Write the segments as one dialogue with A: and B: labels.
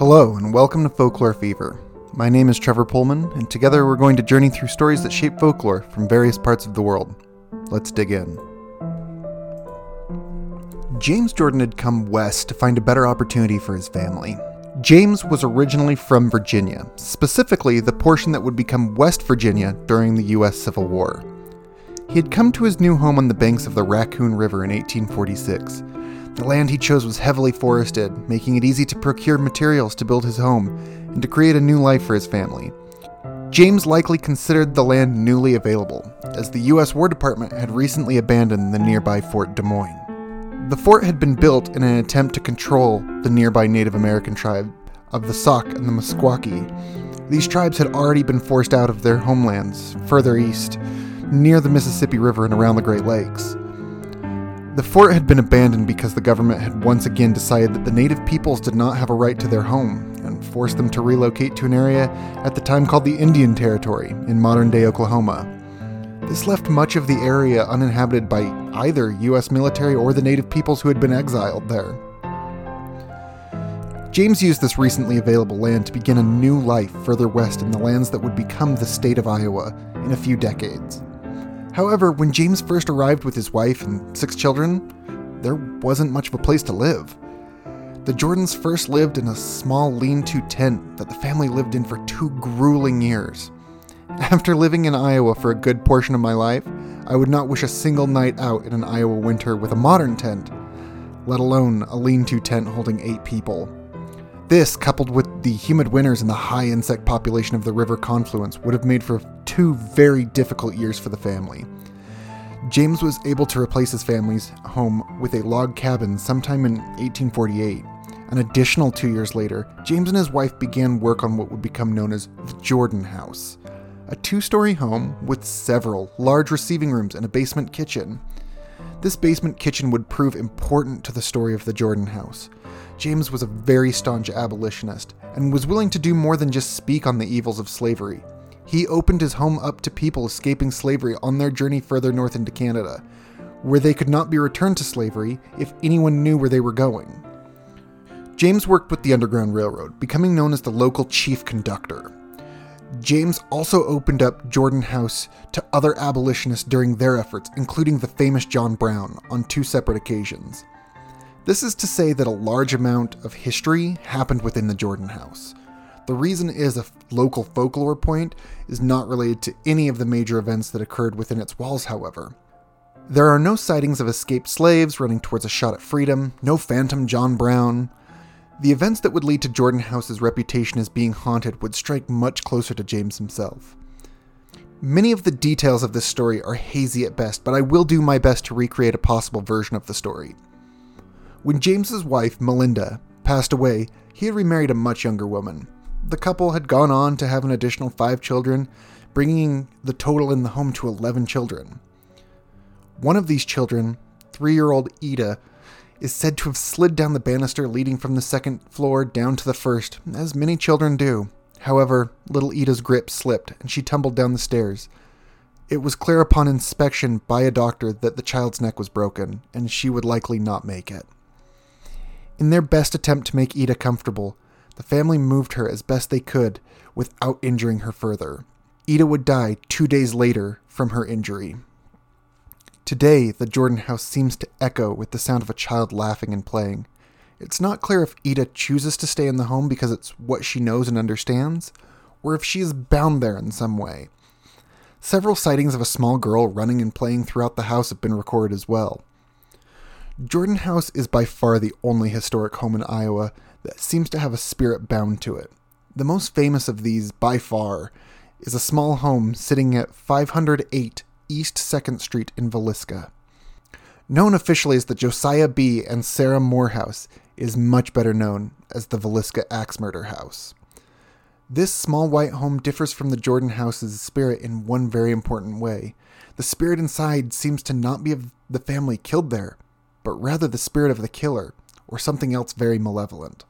A: Hello, and welcome to Folklore Fever. My name is Trevor Pollmann, and together we're going to journey through stories that shape folklore from various parts of the world. Let's dig in. James Jordan had come west to find a better opportunity for his family. James was originally from Virginia, specifically the portion that would become West Virginia during the U.S. Civil War. He had come to his new home on the banks of the Raccoon River in 1846. The land he chose was heavily forested, making it easy to procure materials to build his home and to create a new life for his family. James likely considered the land newly available, as the U.S. War Department had recently abandoned the nearby Fort Des Moines. The fort had been built in an attempt to control the nearby Native American tribe of the Sauk and the Meskwaki. These tribes had already been forced out of their homelands further east, near the Mississippi River and around the Great Lakes. The fort had been abandoned because the government had once again decided that the native peoples did not have a right to their home and forced them to relocate to an area at the time called the Indian Territory in modern day Oklahoma. This left much of the area uninhabited by either U.S. military or the native peoples who had been exiled there. James used this recently available land to begin a new life further west in the lands that would become the state of Iowa in a few decades. However, when James first arrived with his wife and six children, there wasn't much of a place to live. The Jordans first lived in a small lean to tent that the family lived in for two grueling years. After living in Iowa for a good portion of my life, I would not wish a single night out in an Iowa winter with a modern tent, let alone a lean to tent holding eight people. This, coupled with the humid winters and the high insect population of the river confluence, would have made for two very difficult years for the family. James was able to replace his family's home with a log cabin sometime in 1848. An additional two years later, James and his wife began work on what would become known as the Jordan House, a two story home with several large receiving rooms and a basement kitchen. This basement kitchen would prove important to the story of the Jordan House. James was a very staunch abolitionist and was willing to do more than just speak on the evils of slavery. He opened his home up to people escaping slavery on their journey further north into Canada, where they could not be returned to slavery if anyone knew where they were going. James worked with the Underground Railroad, becoming known as the local chief conductor. James also opened up Jordan House to other abolitionists during their efforts, including the famous John Brown, on two separate occasions. This is to say that a large amount of history happened within the Jordan house. The reason is a local folklore point is not related to any of the major events that occurred within its walls, however. There are no sightings of escaped slaves running towards a shot at freedom, no phantom John Brown. The events that would lead to Jordan House's reputation as being haunted would strike much closer to James himself. Many of the details of this story are hazy at best, but I will do my best to recreate a possible version of the story. When James's wife, Melinda, passed away, he had remarried a much younger woman. The couple had gone on to have an additional five children, bringing the total in the home to 11 children. One of these children, three year old Ida, is said to have slid down the banister leading from the second floor down to the first, as many children do. However, little Ida's grip slipped and she tumbled down the stairs. It was clear upon inspection by a doctor that the child's neck was broken, and she would likely not make it. In their best attempt to make Ida comfortable, the family moved her as best they could without injuring her further. Ida would die two days later from her injury. Today, the Jordan house seems to echo with the sound of a child laughing and playing. It's not clear if Ida chooses to stay in the home because it's what she knows and understands, or if she is bound there in some way. Several sightings of a small girl running and playing throughout the house have been recorded as well. Jordan House is by far the only historic home in Iowa that seems to have a spirit bound to it. The most famous of these, by far, is a small home sitting at 508 East 2nd Street in Villisca. Known officially as the Josiah B. and Sarah Moore House, is much better known as the Villisca Axe Murder House. This small white home differs from the Jordan House's spirit in one very important way. The spirit inside seems to not be of the family killed there, but rather the spirit of the killer, or something else very malevolent.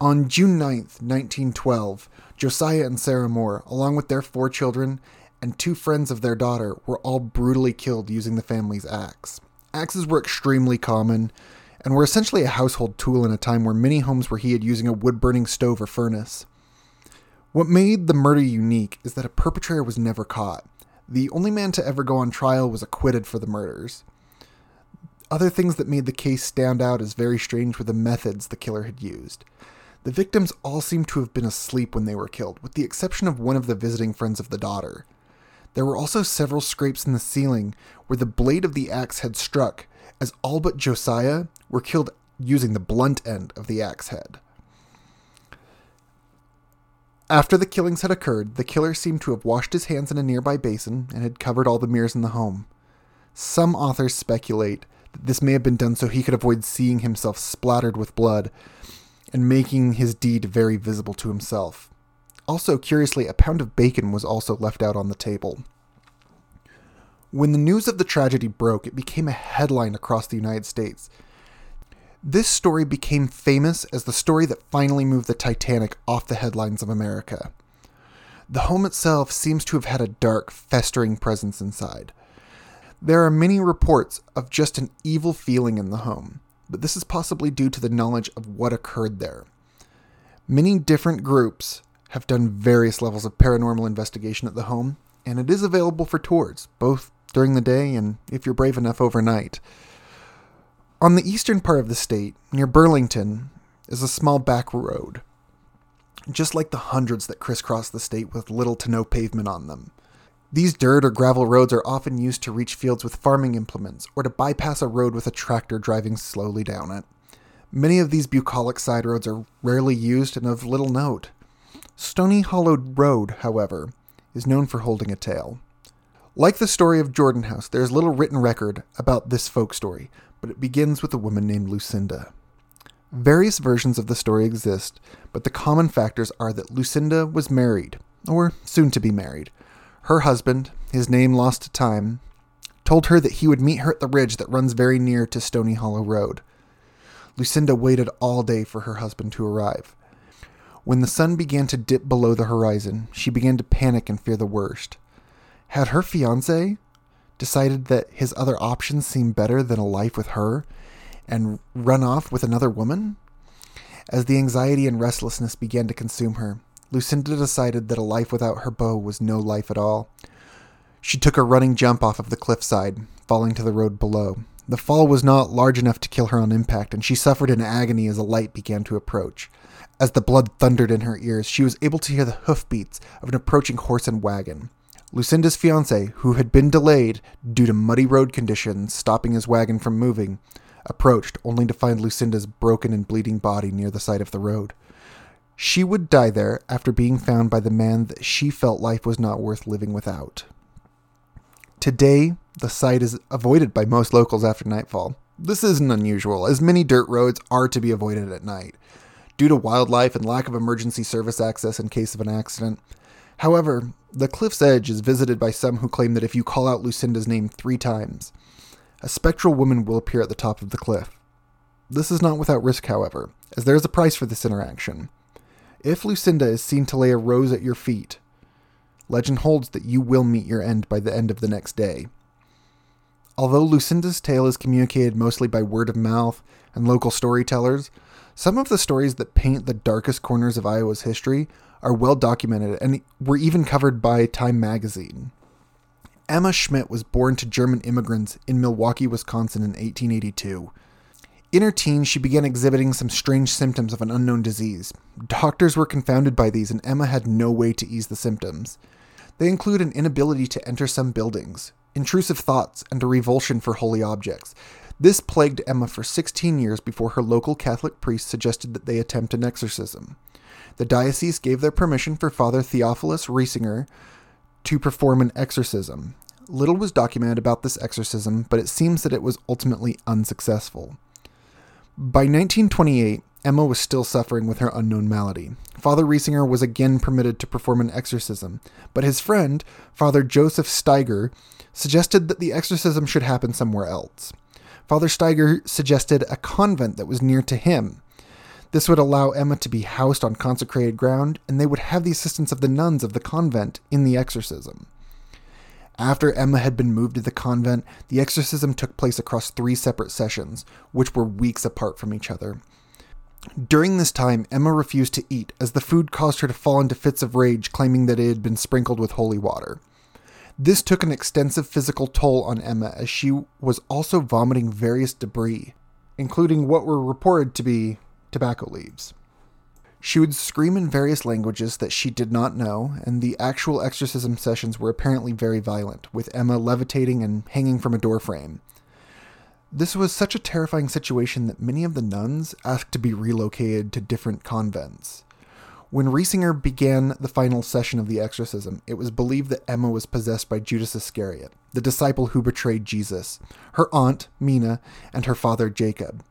A: On June 9th, 1912, Josiah and Sarah Moore, along with their four children and two friends of their daughter, were all brutally killed using the family's axe. Axes were extremely common, and were essentially a household tool in a time where many homes were heated using a wood burning stove or furnace. What made the murder unique is that a perpetrator was never caught. The only man to ever go on trial was acquitted for the murders. Other things that made the case stand out as very strange were the methods the killer had used. The victims all seemed to have been asleep when they were killed, with the exception of one of the visiting friends of the daughter. There were also several scrapes in the ceiling where the blade of the axe had struck, as all but Josiah were killed using the blunt end of the axe head. After the killings had occurred, the killer seemed to have washed his hands in a nearby basin and had covered all the mirrors in the home. Some authors speculate that this may have been done so he could avoid seeing himself splattered with blood and making his deed very visible to himself. Also, curiously, a pound of bacon was also left out on the table. When the news of the tragedy broke, it became a headline across the United States. This story became famous as the story that finally moved the Titanic off the headlines of America. The home itself seems to have had a dark, festering presence inside. There are many reports of just an evil feeling in the home, but this is possibly due to the knowledge of what occurred there. Many different groups have done various levels of paranormal investigation at the home, and it is available for tours, both during the day and, if you're brave enough, overnight. On the eastern part of the state, near Burlington, is a small back road, just like the hundreds that crisscross the state with little to no pavement on them. These dirt or gravel roads are often used to reach fields with farming implements or to bypass a road with a tractor driving slowly down it. Many of these bucolic side roads are rarely used and of little note. Stony Hollow Road, however, is known for holding a tale. Like the story of Jordan House, there is little written record about this folk story, but it begins with a woman named Lucinda. Various versions of the story exist, but the common factors are that Lucinda was married, or soon to be married. Her husband, his name lost to time, told her that he would meet her at the ridge that runs very near to Stony Hollow Road. Lucinda waited all day for her husband to arrive. When the sun began to dip below the horizon, she began to panic and fear the worst. Had her fiance decided that his other options seemed better than a life with her and run off with another woman? As the anxiety and restlessness began to consume her, Lucinda decided that a life without her beau was no life at all. She took a running jump off of the cliffside, falling to the road below. The fall was not large enough to kill her on impact, and she suffered in agony as a light began to approach. As the blood thundered in her ears, she was able to hear the hoofbeats of an approaching horse and wagon. Lucinda's fiance, who had been delayed due to muddy road conditions stopping his wagon from moving, approached only to find Lucinda's broken and bleeding body near the side of the road. She would die there after being found by the man that she felt life was not worth living without. Today, the site is avoided by most locals after nightfall. This isn't unusual, as many dirt roads are to be avoided at night due to wildlife and lack of emergency service access in case of an accident. However, the cliff's edge is visited by some who claim that if you call out Lucinda's name three times, a spectral woman will appear at the top of the cliff. This is not without risk, however, as there is a price for this interaction. If Lucinda is seen to lay a rose at your feet, legend holds that you will meet your end by the end of the next day. Although Lucinda's tale is communicated mostly by word of mouth and local storytellers, some of the stories that paint the darkest corners of Iowa's history are well documented and were even covered by Time magazine. Emma Schmidt was born to German immigrants in Milwaukee, Wisconsin in 1882. In her teens, she began exhibiting some strange symptoms of an unknown disease. Doctors were confounded by these, and Emma had no way to ease the symptoms. They include an inability to enter some buildings, intrusive thoughts, and a revulsion for holy objects. This plagued Emma for 16 years before her local Catholic priest suggested that they attempt an exorcism. The diocese gave their permission for Father Theophilus Riesinger to perform an exorcism. Little was documented about this exorcism, but it seems that it was ultimately unsuccessful. By 1928, Emma was still suffering with her unknown malady. Father Riesinger was again permitted to perform an exorcism, but his friend, Father Joseph Steiger, suggested that the exorcism should happen somewhere else. Father Steiger suggested a convent that was near to him. This would allow Emma to be housed on consecrated ground, and they would have the assistance of the nuns of the convent in the exorcism. After Emma had been moved to the convent, the exorcism took place across three separate sessions, which were weeks apart from each other. During this time, Emma refused to eat, as the food caused her to fall into fits of rage, claiming that it had been sprinkled with holy water. This took an extensive physical toll on Emma, as she was also vomiting various debris, including what were reported to be tobacco leaves. She would scream in various languages that she did not know, and the actual exorcism sessions were apparently very violent, with Emma levitating and hanging from a doorframe. This was such a terrifying situation that many of the nuns asked to be relocated to different convents. When Riesinger began the final session of the exorcism, it was believed that Emma was possessed by Judas Iscariot, the disciple who betrayed Jesus, her aunt, Mina, and her father, Jacob.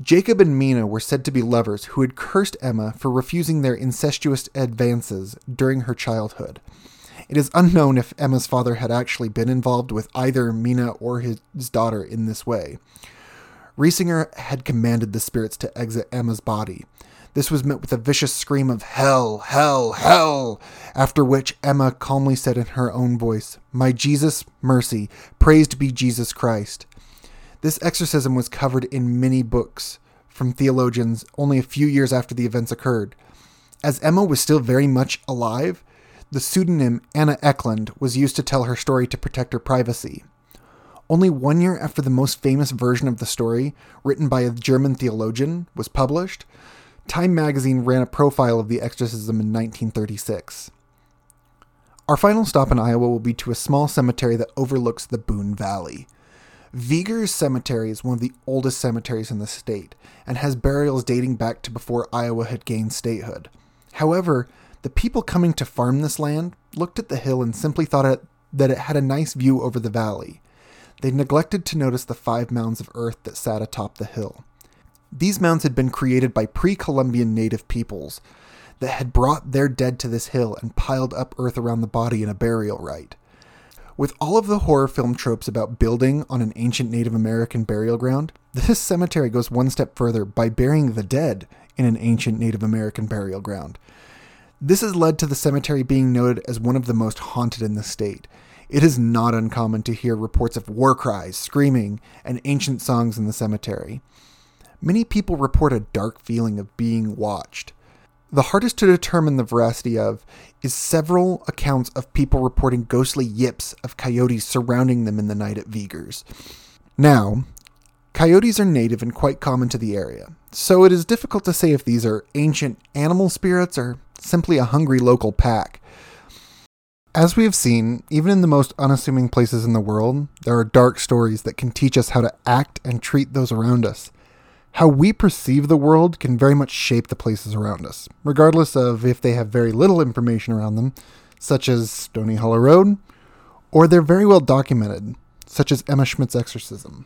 A: Jacob and Mina were said to be lovers who had cursed Emma for refusing their incestuous advances during her childhood. It is unknown if Emma's father had actually been involved with either Mina or his daughter in this way. Riesinger had commanded the spirits to exit Emma's body. This was met with a vicious scream of hell, hell, hell, after which Emma calmly said in her own voice, My Jesus, mercy, praised be Jesus Christ. This exorcism was covered in many books from theologians only a few years after the events occurred. As Emma was still very much alive, the pseudonym Anna Ecklund was used to tell her story to protect her privacy. Only one year after the most famous version of the story, written by a German theologian, was published, Time magazine ran a profile of the exorcism in 1936. Our final stop in Iowa will be to a small cemetery that overlooks the Boone Valley. Vegors Cemetery is one of the oldest cemeteries in the state and has burials dating back to before Iowa had gained statehood. However, the people coming to farm this land looked at the hill and simply thought it, that it had a nice view over the valley. They neglected to notice the five mounds of earth that sat atop the hill. These mounds had been created by pre Columbian native peoples that had brought their dead to this hill and piled up earth around the body in a burial rite. With all of the horror film tropes about building on an ancient Native American burial ground, this cemetery goes one step further by burying the dead in an ancient Native American burial ground. This has led to the cemetery being noted as one of the most haunted in the state. It is not uncommon to hear reports of war cries, screaming, and ancient songs in the cemetery. Many people report a dark feeling of being watched. The hardest to determine the veracity of is several accounts of people reporting ghostly yips of coyotes surrounding them in the night at Vegors. Now, coyotes are native and quite common to the area, so it is difficult to say if these are ancient animal spirits or simply a hungry local pack. As we have seen, even in the most unassuming places in the world, there are dark stories that can teach us how to act and treat those around us. How we perceive the world can very much shape the places around us, regardless of if they have very little information around them, such as Stony Hollow Road, or they're very well documented, such as Emma Schmidt's exorcism.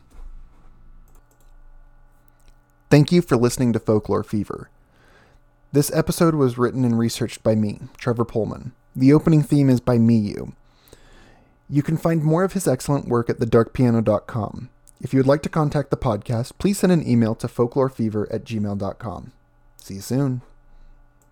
A: Thank you for listening to Folklore Fever. This episode was written and researched by me, Trevor Pollmann. The opening theme is by Miyu. You can find more of his excellent work at thedarkpiano.com. If you would like to contact the podcast, please send an email to folklorefever at gmail.com. See you soon.